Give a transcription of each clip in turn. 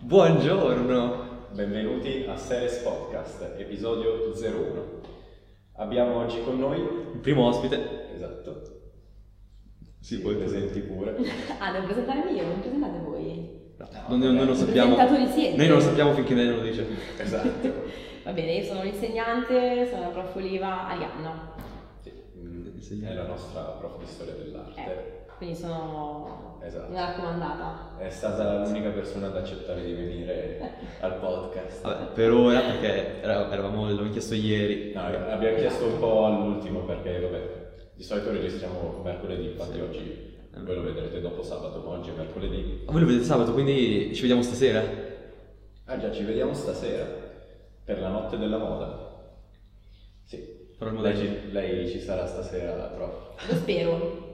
Buongiorno! Benvenuti a Seres Podcast, episodio 01. Abbiamo oggi con noi, Il primo ospite. esatto, Sì, ti poi presenti pure. Ah, devo presentare io, non presentate voi. Non, non lo sappiamo. Noi non lo sappiamo finché lei non lo dice. Esatto. Va bene, io sono l'insegnante, sono la prof Oliva Arianna. Sì, È la nostra prof di storia dell'arte. Eh, quindi sono Esatto. una raccomandata. È stata l'unica persona ad accettare di venire al podcast. Vabbè, per ora, perché era- eravamo, l'abbiamo chiesto ieri. No, abbiamo chiesto un po' all'ultimo perché, vabbè, di solito registriamo mercoledì, infatti Sì. oggi voi lo vedrete dopo sabato, ma oggi è mercoledì. Ma voi lo vedete sabato, quindi ci vediamo stasera? Ah già, ci vediamo stasera per la notte della moda. Sì. Lei ci, lei ci sarà stasera, prof. Lo spero.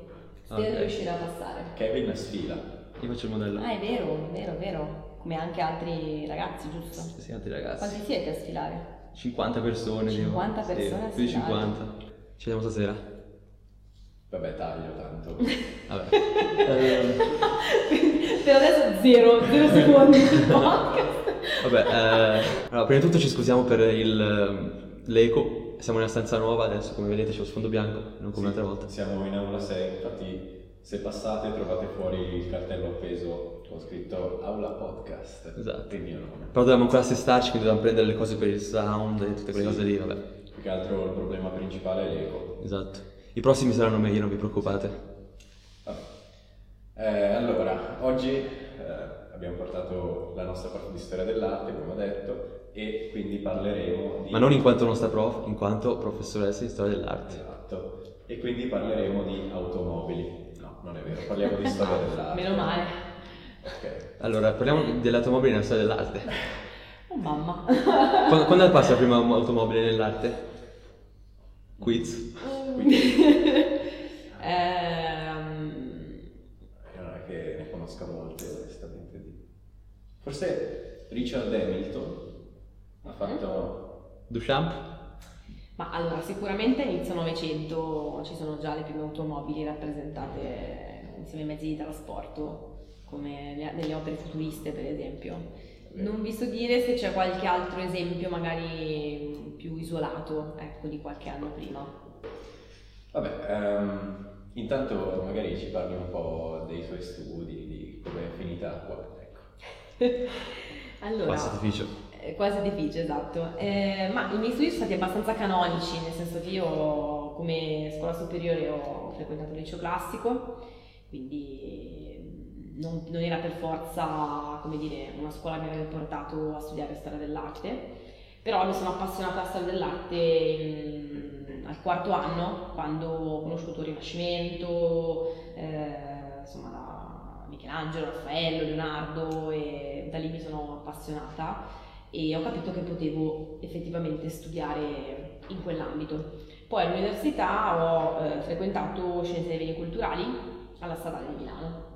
Spero Ok. di riuscire a passare. Kevin sfila. Io faccio il modello. Ah, è vero, vero, vero. Come anche altri ragazzi, giusto? Sì, sì, altri ragazzi. Quanti siete a sfilare? 50 persone. 50 tipo. persone a Sì, più di sfilare. 50. Ci vediamo stasera. Vabbè, taglio tanto. Vabbè. Per adesso zero, zero secondi di podcast. vabbè, eh, allora, prima di tutto ci scusiamo per il, ehm, Siamo in una stanza nuova adesso, come vedete c'è lo sfondo bianco, non come l'altra volta. Siamo in aula 6, infatti se passate trovate fuori il cartello appeso con scritto aula podcast. Esatto. Il mio nome. Però dobbiamo ancora assestarci, quindi dobbiamo prendere le cose per il sound e tutte quelle Sì. cose lì, vabbè. Più che altro il problema principale è l'eco. Esatto. I prossimi saranno meglio, non vi preoccupate. Vabbè. Eh, allora, oggi eh, abbiamo portato la nostra prof di storia dell'arte, come ho detto, e quindi parleremo. Ma non in quanto nostra prof, in quanto professoressa di storia dell'arte. Esatto. E quindi parleremo di automobili. No, non è vero, parliamo di storia dell'arte. Meno male. Ok. Allora, parliamo dell'automobile nella storia dell'arte. Oh mamma. Quando, quando passa la prima automobile nell'arte? Quiz. Ehm, Io non è che ne conosca molte, onestamente. Forse Richard Hamilton ha fatto... Duchamp? Ma allora, sicuramente inizio Novecento ci sono già le prime automobili rappresentate insieme ai mezzi di trasporto, come le- nelle opere futuriste per esempio. Non vi so dire se c'è qualche altro esempio magari più isolato, ecco, di qualche anno prima. Vabbè, ehm, intanto magari ci parli un po' dei suoi studi, di come è finita qua, ecco. Allora, Qua Eh, Quasi edificio, esatto. Eh, ma i miei studi sono stati abbastanza canonici, nel senso che io come scuola superiore ho frequentato il liceo classico, quindi non, non era per forza, dire, una scuola che mi aveva portato a studiare storia dell'arte, però mi sono appassionata alla storia dell'arte in- al quarto anno, quando ho conosciuto il Rinascimento, eh, insomma, da Michelangelo, Raffaello, Leonardo e da lì mi sono appassionata e ho capito che potevo effettivamente studiare in quell'ambito. Poi all'università ho eh, frequentato scienze dei beni culturali alla Statale di Milano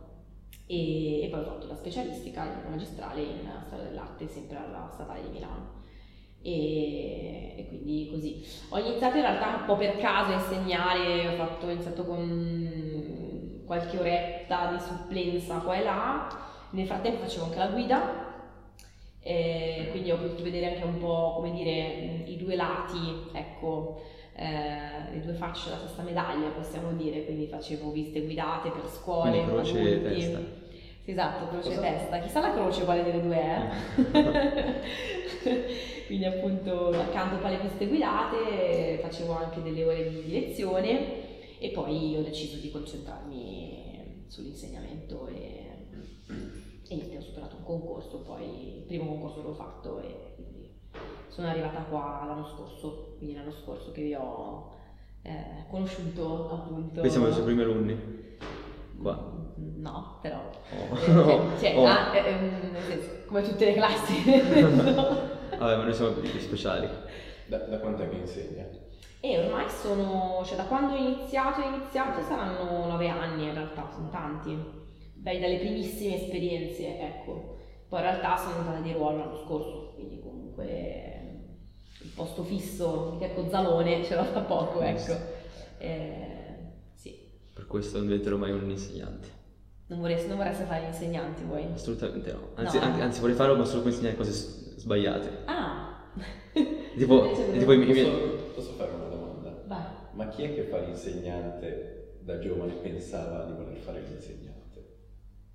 e, e poi ho fatto la specialistica, la magistrale in storia dell'arte sempre alla Statale di Milano. E, e quindi così. Ho iniziato in realtà un po' per caso a insegnare, ho, fatto, ho iniziato con qualche oretta di supplenza qua e là, nel frattempo facevo anche la guida eh, quindi ho potuto vedere anche un po', come dire, i due lati, ecco, eh, le due facce della stessa medaglia, possiamo dire, quindi facevo visite guidate per scuole, Quindi croce e adulti. testa. Sì, esatto, croce e Cosa? testa. Chissà la croce quale delle due è. quindi appunto accanto poi alle visite guidate facevo anche delle ore di lezione e poi ho deciso di concentrarmi sull'insegnamento e, e niente, ho superato un concorso, poi il primo concorso l'ho fatto e quindi sono arrivata qua l'anno scorso, quindi l'anno scorso che vi ho eh, conosciuto appunto. Qui siamo i suoi primi alunni. Qua. No, però. Oh. Eh, cioè, Oh. ah, eh, ehm, nel senso, come tutte le classi. Vabbè, ma noi siamo più speciali. Da, da quanto è che insegna? e ormai sono, cioè da quando ho iniziato, ho iniziato saranno nove anni in realtà, sono tanti. Dai, dalle primissime esperienze, ecco. Poi in realtà sono entrata di ruolo l'anno scorso, quindi comunque il posto fisso di Checco Zalone ce l'ho da poco, ecco. Eh, sì. Per questo non diventerò mai un insegnante. Non vorresti, non vorresti fare gli insegnanti voi? Assolutamente no. Anzi, No. anche- anzi, vorrei farlo, ma solo per insegnare cose sbagliate. Ah! Tipo, tipo volevo- miei- Posso, posso fare una domanda? Vai. Ma chi è che fa l'insegnante da giovane pensava di voler fare l'insegnante?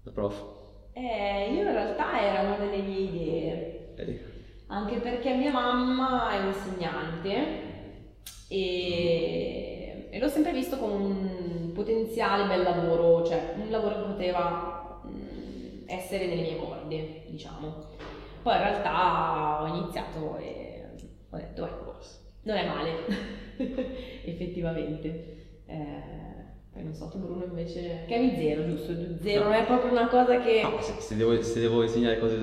La prof. Eh, io in realtà era una delle mie idee. Vedi? Anche perché mia mamma è un'insegnante e, e l'ho sempre visto come un potenziale bel lavoro, cioè un lavoro che poteva mm, essere nelle mie corde, diciamo. Poi in realtà ho iniziato e ho detto, ecco, non è male, effettivamente. Eh, poi non so, tu Bruno invece... Che avevi zero, giusto? Zero non è proprio una cosa che... No, se, se devo, se devo insegnare cose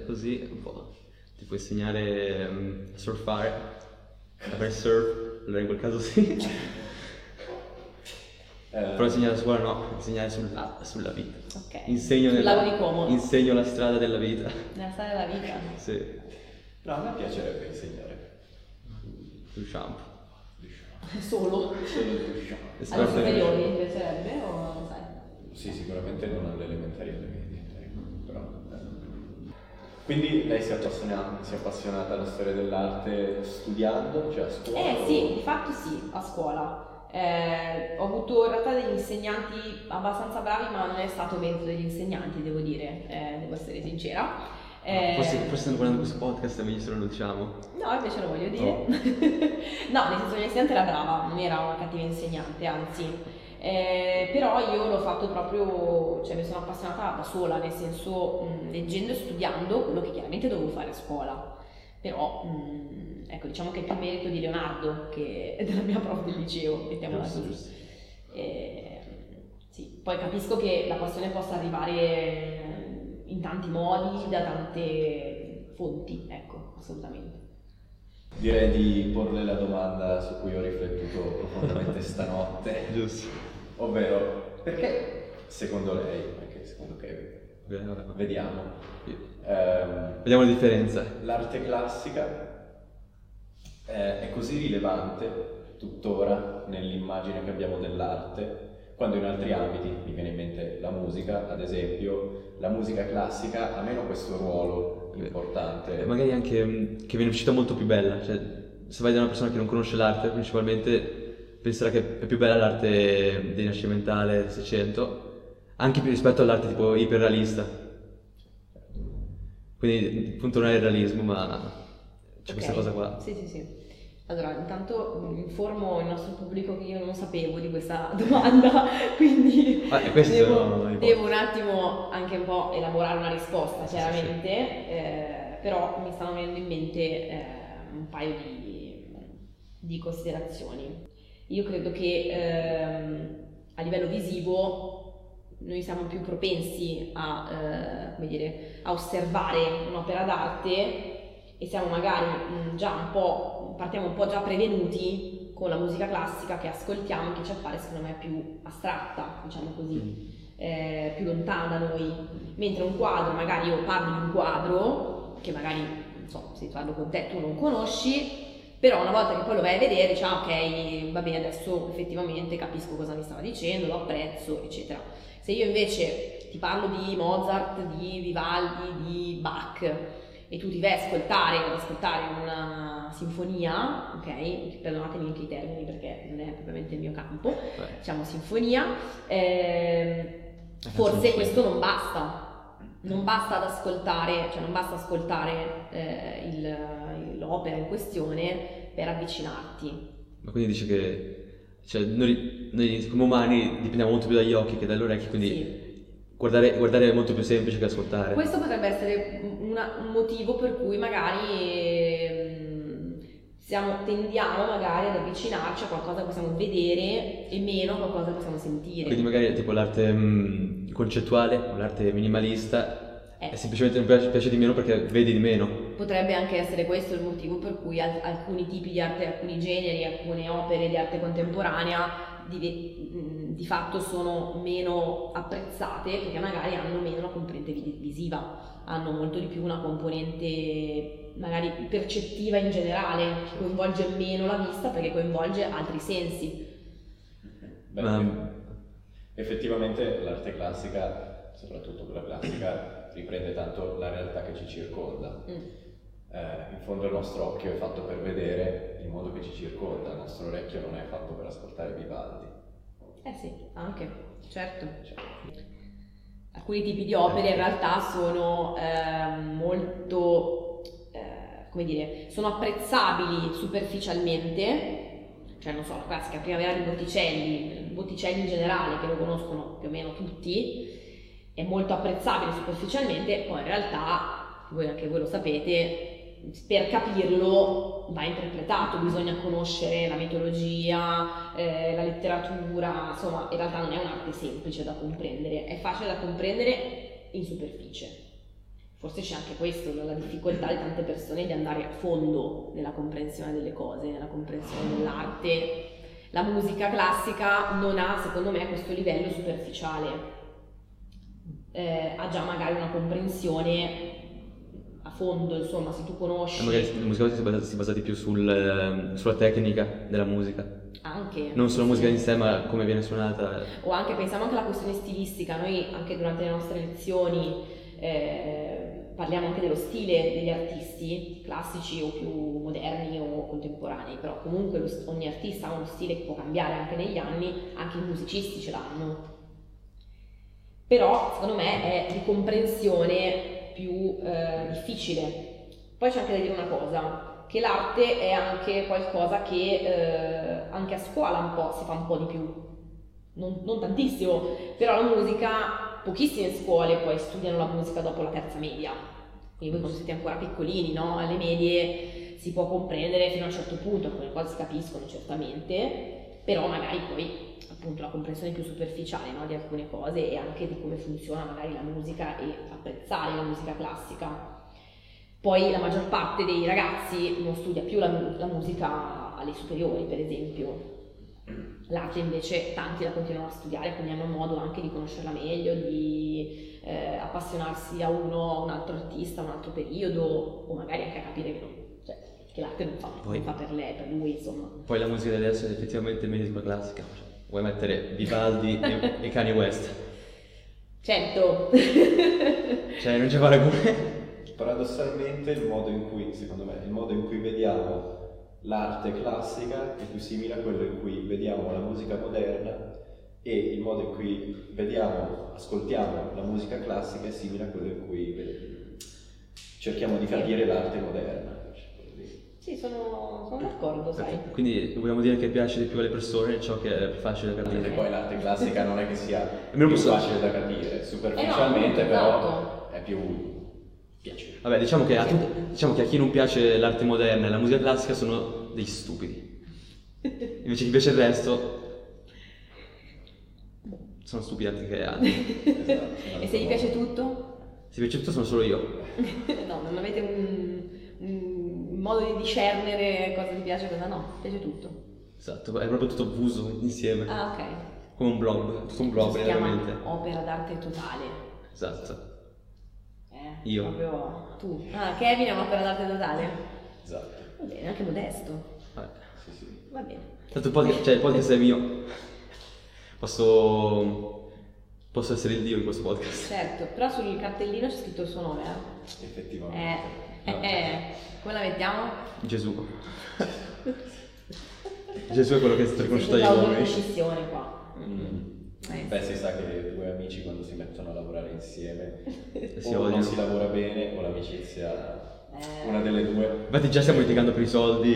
eh, così, un po'. Tipo insegnare a surfare, a fare surf, allora in quel caso sì. Eh, Però insegnare a scuola no, insegnare sulla, sulla vita. Ok. Insegno, Sul nella- lago di Como. insegno la strada della vita. Nella storia della vita. Sì, No, a me piacerebbe insegnare. sul shampoo. Solo. Solo di shampoo. Alle superiori mi piacerebbe o sai? Sì, sicuramente non alle elementari e alle medie, ecco, però... eh. Quindi lei si è appassionata, si è appassionata alla storia dell'arte studiando, cioè a scuola? Eh sì, di fatto sì, a scuola. Eh, ho avuto in realtà degli insegnanti abbastanza bravi, ma non è stato merito degli insegnanti, devo dire, eh, devo essere sincera. Eh, Forse, forse stanno guardando questo podcast e meglio se non lo diciamo. No, invece lo voglio dire. No. no, nel senso l'insegnante era brava, non era una cattiva insegnante, anzi. Eh, però io l'ho fatto proprio, cioè mi sono appassionata da sola, nel senso mh, leggendo e studiando quello che chiaramente dovevo fare a scuola. Però, mh, ecco, diciamo che è più merito di Leonardo che della mia prof del liceo, mettiamola Giusto, così. giusto. Eh, sì, poi capisco che la passione possa arrivare in tanti modi, da tante fonti, ecco, assolutamente. Direi di porle la domanda su cui ho riflettuto profondamente stanotte, Giusto. ovvero perché secondo lei, anche secondo Kevin, vediamo, ehm, Vediamo la differenza. l'arte classica eh, è così rilevante tuttora nell'immagine che abbiamo dell'arte, quando in altri ambiti, mi viene in mente la musica, ad esempio, la musica classica ha meno questo ruolo importante. E magari anche mm, che viene uscita molto più bella. Cioè, se vai da una persona che non conosce l'arte, principalmente penserà che è più bella l'arte rinascimentale, Seicento, anche più rispetto all'arte tipo iperrealista. Quindi appunto non è il realismo, ma c'è questa Ok, cosa qua. Sì, sì, sì. Allora, intanto mh, informo il nostro pubblico che io non sapevo di questa domanda, quindi Ah, devo, devo un attimo anche un po' elaborare una risposta, Sì, sì, chiaramente, eh, però mi stanno venendo in mente eh, un paio di, di considerazioni. Io credo che ehm, a livello visivo noi siamo più propensi a, eh, come dire, a osservare un'opera d'arte e siamo magari mh, già un po', partiamo un po' già prevenuti con la musica classica che ascoltiamo che ci appare secondo me più astratta, diciamo così, eh, più lontana da noi. Mentre un quadro, magari io parlo di un quadro che magari, non so, se parlo con te tu non conosci, però una volta che poi lo vai a vedere dici ah ok, va bene, adesso effettivamente capisco cosa mi stava dicendo, lo apprezzo, eccetera. Se io invece ti parlo di Mozart, di Vivaldi, di Bach e tu ti vai ad ascoltare, ad ascoltare una sinfonia, ok? Perdonatemi anche i termini perché non è propriamente il mio campo, Beh, diciamo sinfonia, ehm, forse questo non basta. Non basta ad ascoltare, cioè non basta ascoltare eh, il- l'opera in questione per avvicinarti. Ma quindi dice che cioè, noi, noi come umani dipendiamo molto più dagli occhi che dalle orecchie, quindi Sì. Guardare, guardare è molto più semplice che ascoltare. Questo potrebbe essere una- un motivo per cui magari ehm, siamo- tendiamo magari ad avvicinarci a qualcosa che possiamo vedere e meno a qualcosa che possiamo sentire. Quindi magari tipo l'arte mm, concettuale o l'arte minimalista Eh. è semplicemente non piace, piace di meno perché vedi di meno. Potrebbe anche essere questo il motivo per cui al- alcuni tipi di arte, alcuni generi, alcune opere di arte contemporanea di, mh, di fatto sono meno apprezzate perché magari hanno meno una componente vi- visiva, hanno molto di più una componente magari percettiva in generale, coinvolge meno la vista perché coinvolge altri sensi. Beh, Ma- effettivamente l'arte classica soprattutto quella classica, riprende tanto la realtà che ci circonda. Mm. Eh, in fondo il nostro occhio è fatto per vedere il mondo che ci circonda, il nostro orecchio non è fatto per ascoltare Vivaldi. Eh sì, anche, certo. Cioè, Alcuni tipi di opere in realtà sono ehm, molto, eh, come dire, sono apprezzabili superficialmente, cioè non so, la classica Primavera di Botticelli, Botticelli in generale, che lo conoscono più o meno tutti, è molto apprezzabile superficialmente, poi in realtà, voi anche voi lo sapete, per capirlo va interpretato, bisogna conoscere la mitologia, eh, la letteratura, insomma in realtà non è un'arte semplice da comprendere, è facile da comprendere in superficie. Forse c'è anche questo, la difficoltà di tante persone di andare a fondo nella comprensione delle cose, nella comprensione dell'arte. La musica classica non ha, secondo me, questo livello superficiale, eh, ha già magari una comprensione a fondo, insomma, se tu conosci E magari la musica si è basata, si è basata più sul, ehm, sulla tecnica della musica. anche Non sulla musica sì. in sé, ma come viene suonata. o anche pensiamo anche alla questione stilistica, noi anche durante le nostre lezioni eh, parliamo anche dello stile degli artisti classici o più moderni o contemporanei, però comunque lo- ogni artista ha uno stile che può cambiare anche negli anni, anche i musicisti ce l'hanno. Però secondo me è di comprensione più eh, difficile. Poi c'è anche da dire una cosa, che l'arte è anche qualcosa che eh, anche a scuola un po' si fa un po' di più, non, non tantissimo, però la musica, pochissime scuole poi studiano la musica dopo la terza media, quindi voi quando siete ancora piccolini, no? alle medie si può comprendere fino a un certo punto, alcune cose si capiscono certamente, però magari poi appunto la comprensione più superficiale no? di alcune cose e anche di come funziona magari la musica e apprezzare la musica classica. Poi la maggior parte dei ragazzi non studia più la, la musica alle superiori, per esempio. L'arte invece tanti la continuano a studiare, quindi hanno modo anche di conoscerla meglio, di eh, appassionarsi a uno, a un altro artista, a un altro periodo, o magari anche a capire che, non- che l'arte non fa, Poi- non fa per lei, per lui, insomma. Poi la musica di adesso è effettivamente quella classica. Cioè, vuoi mettere Vivaldi e, e Kanye West? Certo, Cioè, non c'è paragone. Paradossalmente il modo in cui, secondo me, il modo in cui vediamo l'arte classica è più simile a quello in cui vediamo la musica moderna e il modo in cui vediamo, ascoltiamo la musica classica è simile a quello in cui cerchiamo di capire l'arte moderna. Sì, sono, sono d'accordo, sai. Quindi vogliamo dire che piace di più alle persone ciò che è più facile da Perché capire. poi l'arte classica non è che sia più posso- facile da capire, superficialmente Eh no, però esatto. è più piacevole. Vabbè, diciamo che, a diciamo che a chi non piace l'arte moderna e la musica classica sono dei stupidi. Invece chi piace il resto sono stupidi altri che altri. Esatto, E se gli piace tutto? Se vi piace tutto sono solo io. no, non avete un, un modo di discernere cosa ti piace e cosa no, ti piace tutto. Esatto, è proprio tutto fuso insieme. Ah, ok. Come un blog, tutto un blog si veramente. opera d'arte totale. Esatto. Eh, Io. Proprio tu. Ah, Kevin è un'opera d'arte totale? Esatto. Va bene, anche modesto. Vabbè. Sì, sì. Va bene. Tanto il podcast, cioè, il podcast è mio. Posso. Posso essere il dio in questo podcast. Certo, però sul cartellino c'è scritto il suo nome, eh? Effettivamente. Eh, eh, eh. Come la mettiamo? Gesù. Gesù è quello che è stato riconosciuto già uomini. un'indecisione qua. Mm. Eh, Beh, si sa che due amici quando si mettono a lavorare insieme Si o non odiano. si lavora bene o l'amicizia. Una delle due. Infatti già stiamo litigando per i soldi,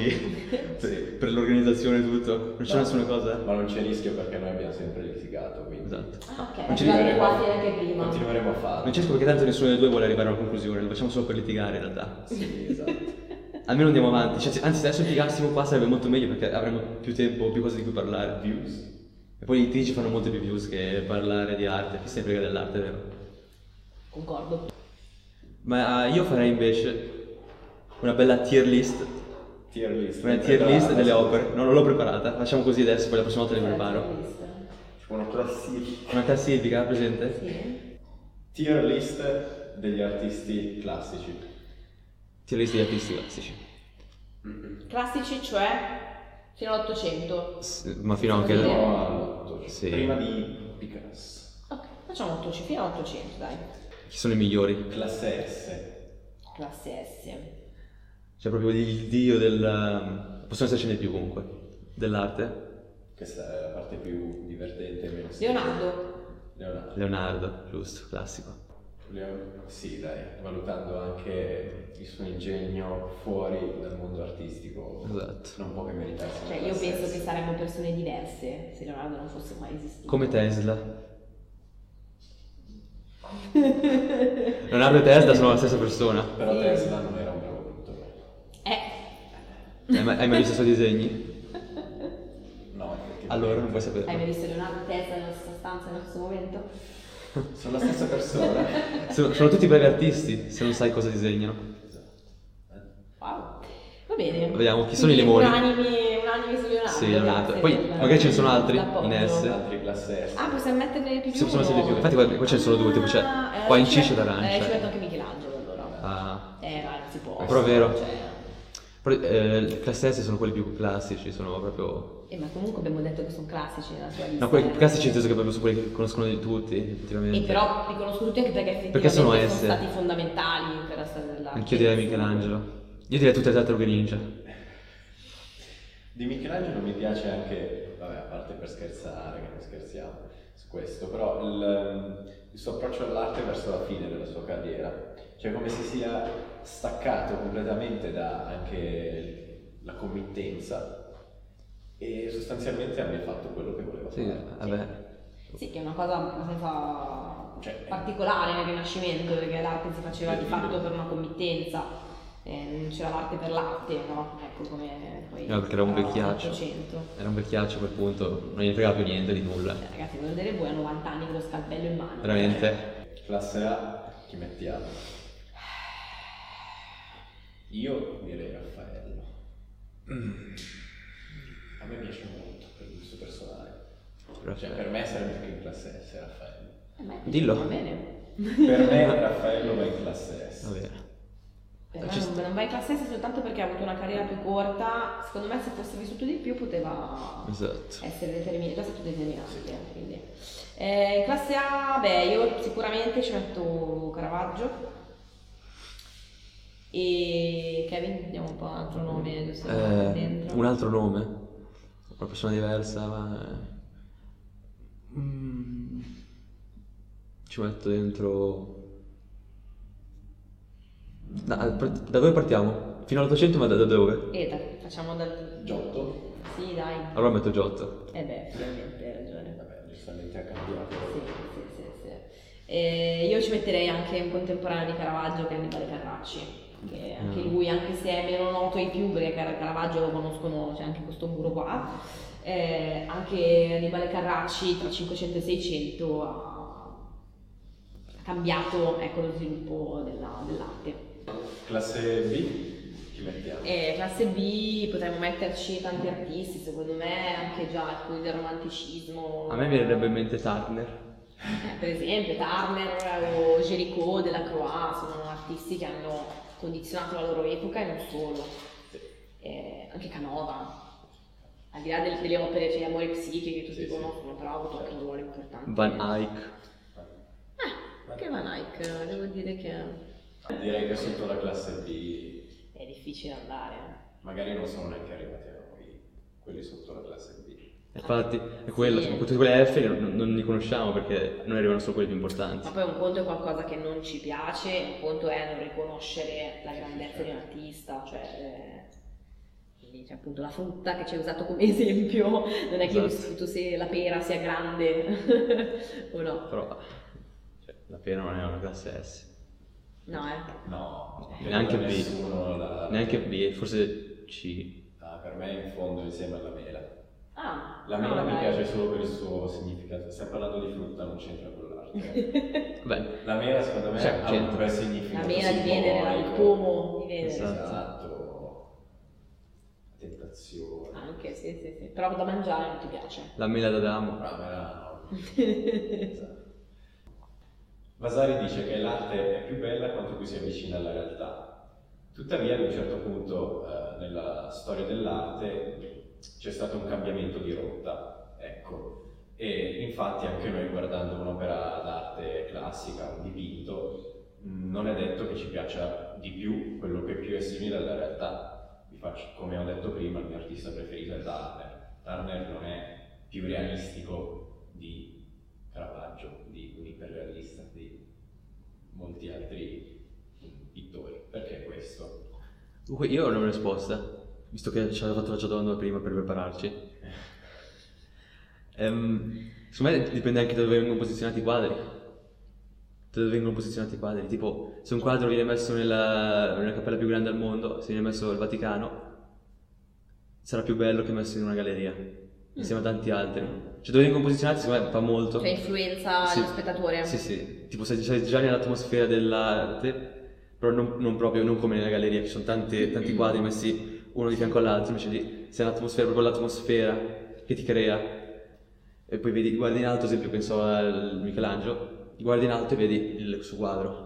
per, Sì. per l'organizzazione e tutto. Non c'è No, nessuna cosa? Ma non c'è rischio perché noi abbiamo sempre litigato, quindi Esatto. Ah, ok, Non ci arriveremo- prima. continueremo a farlo. Non c'è rischio perché tanto nessuno dei due vuole arrivare a una conclusione, lo facciamo solo per litigare in realtà. Sì, esatto. Almeno andiamo avanti, cioè, anzi se adesso litigassimo qua sarebbe molto meglio perché avremo più tempo, più cose di cui parlare. Views. E poi i litigi fanno molte più views che parlare di arte, chi se ne frega dell'arte, vero? Concordo. Ma eh, io farei invece una bella tier list, Tier list. una tier list delle opere. No, non l'ho preparata, facciamo così adesso, poi la prossima volta le preparo. Tipo una classifica. Una classifica, presente? Sì. Tier list degli artisti classici. Tier list degli artisti classici. Classici, cioè fino all'Ottocento. S- Ma fino anche... Sì. Fino all'otto, Sì. Prima di Picasso. Ok, Facciamo 800, fino a 800, dai. Chi sono i migliori? Classe S. Classe S. Cioè proprio il dio del... Possono essercene di più comunque. Dell'arte. Questa è la parte più divertente meno Leonardo. Leonardo. Leonardo, giusto, classico. Leo- Sì, dai, valutando anche il suo ingegno fuori dal mondo artistico, Esatto. non può che meritarsi. Cioè, io classe penso che saremmo persone diverse se Leonardo non fosse mai esistito. Come Tesla. Leonardo e Tesla sono la stessa persona. Però Sì. Tesla non era un bravo pittore. Eh, Hai mai, hai mai visto i suoi disegni? No. Allora non puoi hai sapere. mai visto Leonardo e Tesla nella stessa stanza nello stesso momento? Sono la stessa persona. Sono, sono tutti bravi artisti, se non sai cosa disegnano. Wow. Va bene. Vediamo, chi sono i Quindi limoni? Unanimi, unanimi su Leonardo. Sì, Leonardo. grazie Poi del- magari ce ne sono altri in S. Altri classe S. Ah, possiamo metterne più di Sì, possono uno? essere di più. Infatti qua, qua ce ne sono due, tipo c'è Ah, eh, qua in ci metto- d'arancia. Eh, ci metto anche Michelangelo allora. Ah. Eh, non si può. Però è vero. Cioè... Eh, le classe S sono quelli più classici, sono proprio... Eh, ma comunque abbiamo detto che sono classici nella tua lista. No, quelli eh. più classici inteso che proprio sono quelli che conoscono di tutti, effettivamente. E però li conosco tutti anche perché effettivamente Perché sono sono S. stati fondamentali per la storia dell'arte. Anch'io direi Michelangelo. Io direi tutte le tartarughe ninja. Di Michelangelo mi piace anche, vabbè, a parte per scherzare, che non scherziamo su questo, però il, ehm, il suo approccio all'arte verso la fine della sua carriera, cioè come si sia staccato completamente da anche la committenza e sostanzialmente abbia fatto quello che voleva Sì, fare. vabbè. Sì, che è una cosa abbastanza Cioè, particolare nel Rinascimento, perché l'arte si faceva di fatto per una committenza, eh, non c'era l'arte per l'arte, no? Ecco come poi... No, perché era un vecchiaccio. 800. Era un vecchiaccio a quel punto, non gli fregava più niente di nulla. Eh, ragazzi, voglio vedere voi a 90 anni con lo scalpello in mano. Veramente. Classe A, chi mettiamo? Io direi Raffaello. A me piace molto per il suo personale. Cioè, per me sarebbe più in classe S Raffaello. Eh, Dillo. Va bene. Per me Raffaello va in classe S. Va bene. Per me Ci non, sta. non va in classe S soltanto perché ha avuto una carriera più corta. Secondo me se fosse vissuto di più poteva Esatto. essere determinato, è già stato determinante. eh, quindi. Eh, in classe A, beh, io sicuramente ci metto Caravaggio. E Kevin, vediamo un po' un altro nome giusto Eh, un altro nome, una persona diversa, ma... Mm, ci metto dentro... Da, da dove partiamo? Fino all'800 ma da, da dove? E dai, facciamo dal... Giotto? Sì, dai. Allora metto Giotto. Eh beh, finalmente hai ragione. Vabbè, giustamente ha cambiato. Sì, sì, sì, sì. Eh, io ci metterei anche un contemporaneo di Caravaggio che è Annibale Carracci, che anche Mm. lui, anche se è meno noto ai più, perché Car- Caravaggio lo conoscono, c'è anche questo muro qua, eh, anche Annibale Carracci tra 500 e 600 ha ha cambiato ecco, lo sviluppo della- dell'arte. Classe B, chi mettiamo? E classe B potremmo metterci tanti artisti, secondo me, anche già quelli del romanticismo. A me viene in mente Turner. Eh, per esempio Turner o Géricault, Delacroix sono artisti che hanno condizionato la loro epoca e non solo. Eh, anche Canova, al di là del- delle opere, cioè Amore Psiche che tutti Sì, sì. conoscono, però ha avuto anche un ruolo importante. Van Eyck. Eh, anche Van Eyck, devo dire che Direi che sotto la classe B è difficile andare. magari non sono neanche arrivati a noi, quelli sotto la classe B. Infatti, è quello, Sì. tutte quelle F non, non li conosciamo perché noi arrivano solo quelli più importanti. Ma poi un conto è qualcosa che non ci piace, un conto è non riconoscere la grandezza di un artista, cioè, eh, quindi c'è appunto la frutta che ci hai usato come esempio, non è che io Esatto. discuto se la pera sia grande o no. Però cioè, la pena non è una classe S. No, eh. No, Neanche B. nessuno la... Neanche B, forse C. Ah, per me in fondo insieme alla mela. Ah, La no, mela mi dai. piace solo per il suo significato, stiamo parlando di frutta, non c'entra con l'arte. Beh, La mela secondo me Cioè, ha un c'entra. bel significato La mela di Venere, no? il pomo di Venere. Esatto. Esatto. Tentazione. Anche, sì, sì, sì. Però da mangiare non ti piace. la mela d'Adamo. La mela no. Esatto. Vasari dice che l'arte è più bella quanto più si avvicina alla realtà. Tuttavia, ad un certo punto eh, nella storia dell'arte c'è stato un cambiamento di rotta. Ecco, E infatti anche noi guardando un'opera d'arte classica, un dipinto, mh, non è detto che ci piaccia di più quello che più è simile alla realtà. Vi faccio, come ho detto prima, il mio artista preferito è Turner. Turner non è più realistico di Caravaggio, di un iperrealista, di molti altri pittori. Perché questo? Dunque, io ho una risposta, visto che ci aveva fatto la domanda prima per prepararci. Ehm, secondo me dipende anche da dove vengono posizionati i quadri. Da dove vengono posizionati i quadri. Tipo, se un quadro viene messo nella, nella cappella più grande al mondo, se viene messo al Vaticano, sarà più bello che messo in una galleria, insieme a tanti altri. Cioè, dove vengono posizionati, secondo me fa molto. Cioè influenza Sì. lo spettatore. Sì, sì, tipo sei, sei già nell'atmosfera dell'arte, però non, non proprio, non come nella galleria, ci sono tanti, tanti quadri messi uno di fianco all'altro, invece lì sei nell'atmosfera, proprio l'atmosfera che ti crea. E poi vedi, guardi in alto, ad esempio, pensavo al Michelangelo, guardi in alto e vedi il suo quadro.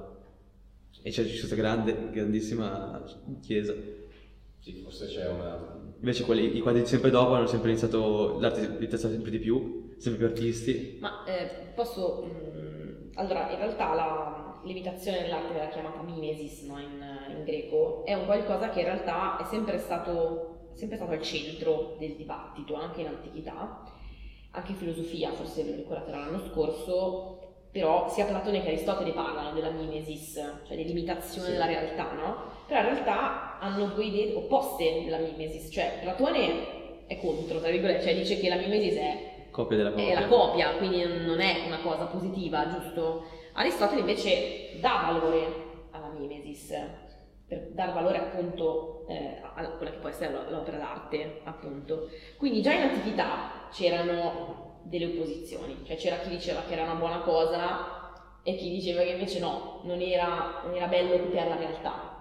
E c'è questa grande, grandissima chiesa. Sì, forse c'è una... Invece quelli, i quadri di sempre dopo hanno sempre iniziato, l'arte è iniziata sempre di più, sempre più artisti. Ma eh, posso... mm, allora, in realtà la l'imitazione dell'arte della chiamata mimesis no, in, in greco è un qualcosa che in realtà è sempre stato, sempre stato al centro del dibattito, anche in antichità, anche in filosofia, forse ve lo ricordate l'anno scorso, però sia Platone che Aristotele parlano della mimesis, cioè dell'imitazione Sì. della realtà, no? Però in realtà hanno due idee opposte della mimesis, cioè Platone è contro, tra virgolette, cioè dice che la mimesis è Copia della copia. è la copia, quindi non è una cosa positiva, giusto? Aristotele invece dà valore alla mimesis, per dar valore appunto eh, a quella che può essere l'o- l'opera d'arte, appunto. Quindi già in antichità c'erano delle opposizioni, cioè c'era chi diceva che era una buona cosa e chi diceva che invece no, non era, non era bello copiare la realtà.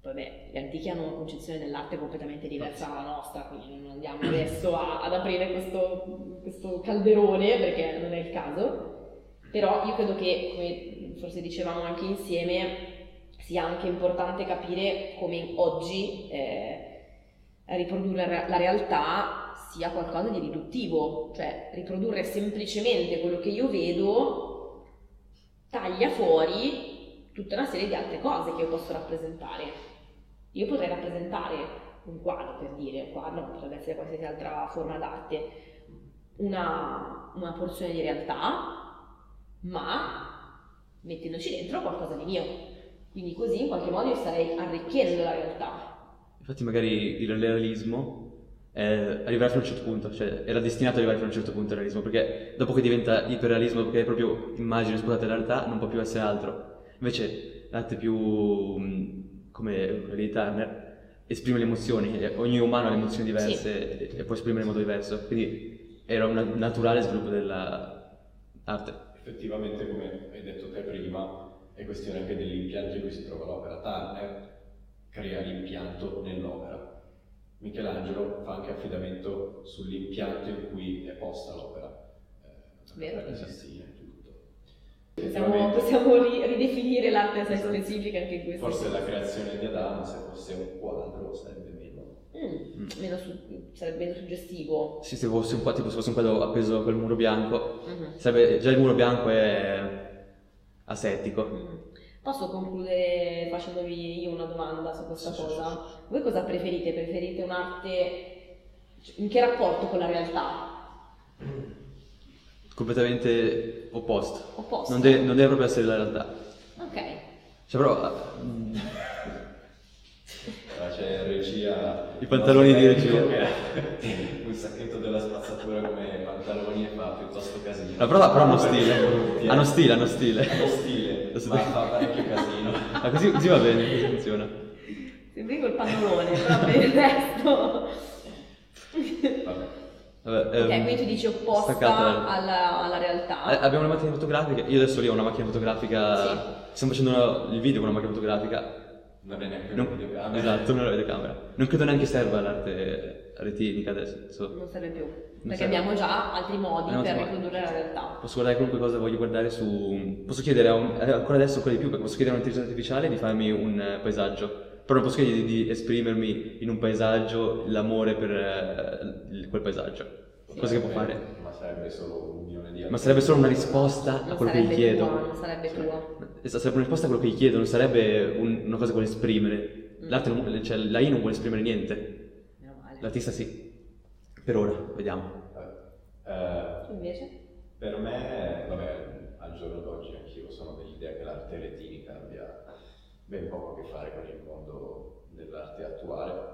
Poi beh, gli antichi hanno una concezione dell'arte completamente diversa dalla nostra, quindi non andiamo adesso a- ad aprire questo, questo calderone perché non è il caso. Però io credo che, come forse dicevamo anche insieme, sia anche importante capire come oggi eh, riprodurre la realtà sia qualcosa di riduttivo, cioè riprodurre semplicemente quello che io vedo taglia fuori tutta una serie di altre cose che io posso rappresentare. Io potrei rappresentare un quadro, per dire, un quadro potrebbe essere qualsiasi altra forma d'arte, una, una porzione di realtà, ma mettendoci dentro qualcosa di mio. Quindi così in qualche modo io starei arricchendo la realtà. Infatti magari il realismo eh, arriverà fino a un certo punto, cioè era destinato ad arrivare fino a un certo punto il realismo, perché dopo che diventa iperrealismo, perché è proprio immagine sposata dalla realtà, non può più essere altro. Invece l'arte più mh, come quella di Turner esprime le emozioni, ogni umano ha le emozioni diverse e, e può esprimere in modo diverso, quindi era un naturale sviluppo dell'arte. Effettivamente, come hai detto te prima, è questione anche dell'impianto in cui si trova l'opera. Turner crea l'impianto nell'opera. Michelangelo fa anche affidamento sull'impianto in cui è posta l'opera. Eh, Vero. la Sistina e tutto. Possiamo, possiamo ri- ridefinire l'arte sai, specifica anche in questo Forse senso. la creazione di Adamo, se fosse un quadro, sarebbe meno. Mm, meno su- sarebbe meno suggestivo. Sì, se fosse un, qua- tipo, se fosse un quadro appeso a quel muro bianco, Mhm. sarebbe, già il muro bianco è asettico. Mm. Posso concludere facendovi io una domanda su questa Sì, sì, cosa? Voi cosa preferite? Preferite un'arte in che rapporto con la realtà? completamente opposto. Opposto? Non, de- non deve proprio essere la realtà. Ok. Cioè, però. mm, c'è regia. I pantaloni di regia. Un sacchetto della spazzatura come pantaloni e fa piuttosto casino. No, però, però hanno stile. brutti, eh. Hanno stile, hanno stile. Hanno stile, ma fa parecchio casino. Ah, così, così va bene, così funziona. Sembri col pannolone, però per il resto. Vabbè. Vabbè, ok, ehm, quindi tu dici opposta staccata la- alla, alla realtà. Eh, abbiamo una macchina fotografica, io adesso lì ho una macchina fotografica, Sì. stiamo facendo una- il video con una macchina fotografica. Non è neanche Non- una videocamera. esatto, non è una videocamera. Non credo neanche serva l'arte retinica adesso. adesso Non serve più. Perché serve. abbiamo già altri modi Abbiamo per riprodurre la realtà. Posso guardare qualunque cosa voglio guardare su... Posso chiedere a un... eh, ancora adesso ancora di più, perché posso chiedere a un'intelligenza artificiale di farmi un eh, paesaggio. Però non posso chiedere di, di esprimermi in un paesaggio l'amore per eh, quel paesaggio. cosa che può fare. Ma sarebbe solo un milione di Ma sarebbe solo una risposta a Non quello che gli sarebbe chiedo. tua, non sarebbe Sì. tua. Sarebbe una risposta a quello che gli chiedo, non sarebbe un- una cosa che vuole esprimere. Mm. L'arte non- cioè, la I non vuole esprimere niente. L'artista sì. Per ora, vediamo. Eh, Tu invece? per me, vabbè, al giorno d'oggi anch'io sono dell'idea che l'arte retinica abbia ben poco a che fare con il mondo dell'arte attuale.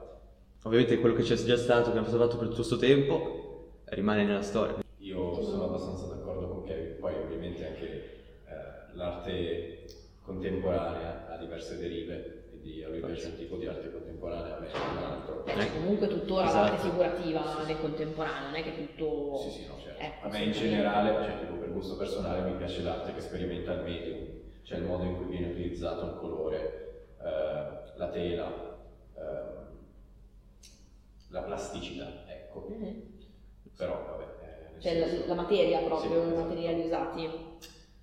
Ovviamente quello che c'è già stato, che abbiamo fatto per tutto questo tempo, rimane nella storia. Io sono abbastanza d'accordo con Kevin, poi ovviamente anche eh, l'arte contemporanea ha diverse derive, quindi a lui piace un tipo di arte contemporanea, a me un altro. Beh, c'è comunque tuttora Esatto. l'arte figurativa nel contemporaneo, non è che tutto... Sì, sì, no, certo. Ecco, a me in sì. generale, cioè tipo per gusto personale, mi piace l'arte che sperimenta il medium, cioè il modo in cui viene utilizzato il colore, eh, la tela, ehm, la plasticità, ecco. Mhm. Però vabbè, eh, Cioè la, la materia proprio, Sì, i esatto. materiali usati.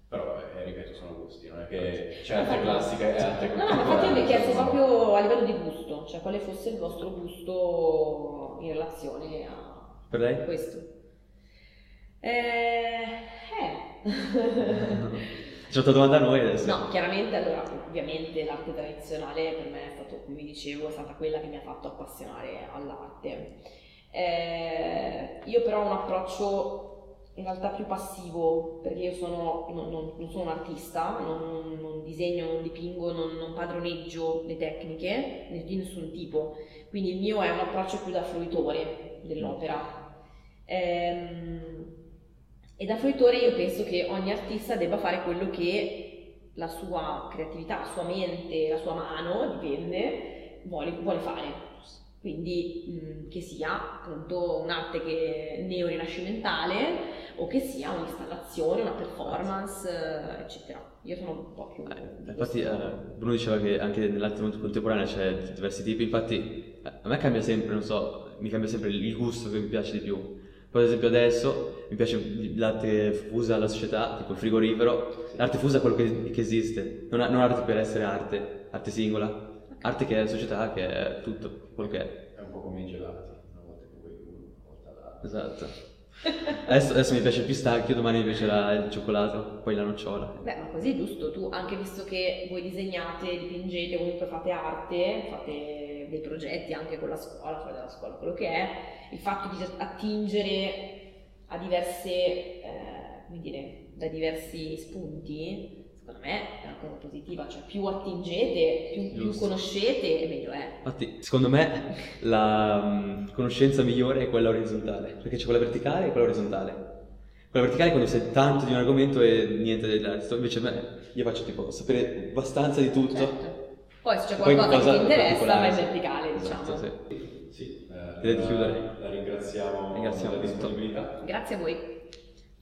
Però vabbè, eh, ripeto, sono gusti, non è che c'è arte classica e arte No, no, ma infatti io mi ho chiesto proprio a livello di gusto, cioè quale fosse il vostro gusto in relazione a Per lei? questo. Eh... eh. C'è una domanda a noi adesso. No, chiaramente, allora, ovviamente l'arte tradizionale per me è stato, come vi dicevo, è stata quella che mi ha fatto appassionare all'arte. Eh, io però ho un approccio in realtà più passivo, perché io sono, non, non- non sono un artista, non, non disegno, non dipingo, non, padroneggio le tecniche di nessun tipo, quindi il mio è un approccio più da fruitore dell'opera. Ehm, e da fruitore io penso che ogni artista debba fare quello che la sua creatività, la sua mente, la sua mano, dipende, vuole, vuole fare. Quindi mh, che sia appunto un'arte che neo-rinascimentale o che sia un'installazione, una performance, eh, eccetera. Io sono un po' più... Eh, infatti eh, Bruno diceva che anche nell'arte contemporanea c'è diversi tipi, infatti eh, a me cambia sempre, non so, mi cambia sempre il gusto che mi piace di più. Per esempio adesso mi piace l'arte fusa alla società, tipo il frigorifero. L'arte fusa è quello che, che esiste, non, non arte per essere arte, arte singola. Arte che è società, che è tutto, quello che è. È un po' come i gelati, una volta che vuoi uno, una volta l'altro. Esatto. Adesso, adesso mi piace il pistacchio, domani mi piacerà il cioccolato, poi la nocciola. Beh, ma così è giusto, tu anche visto che voi disegnate, dipingete, comunque fate arte, fate dei progetti anche con la scuola, fuori dalla scuola, quello che è, il fatto di attingere a diverse, eh, come dire, da diversi spunti, secondo me cosa positiva, cioè più attingete, più, più conoscete e meglio è. Infatti, secondo me la mm, conoscenza migliore è quella orizzontale, perché c'è quella verticale e quella orizzontale. Quella verticale è quando sai tanto di un argomento e niente del resto, invece me, io faccio tipo sapere abbastanza di tutto. Certo. Poi se c'è Poi qualcosa che qualcosa ti interessa, vai verticale, Esatto, diciamo. sì. Sì, eh, la- chiudere. La ringraziamo, Ringraziamo per la disponibilità. Grazie a voi.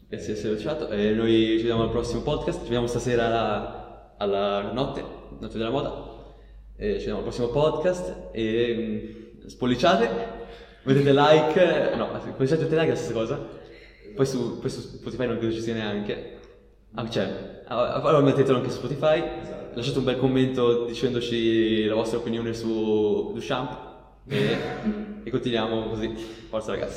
Grazie di essere lasciato e noi ci vediamo al prossimo podcast, ci vediamo stasera alla, alla notte, notte della moda, e ci vediamo al prossimo podcast e mm, spolliciate, mettete like, no, spolliciate tutte like è la stessa cosa, poi su, poi su Spotify non credo ci sia neanche, ah c'è, Ah, allora mettetelo anche su Spotify, Esatto. lasciate un bel commento dicendoci la vostra opinione su Duchamp. E, e continuiamo così, forza ragazzi.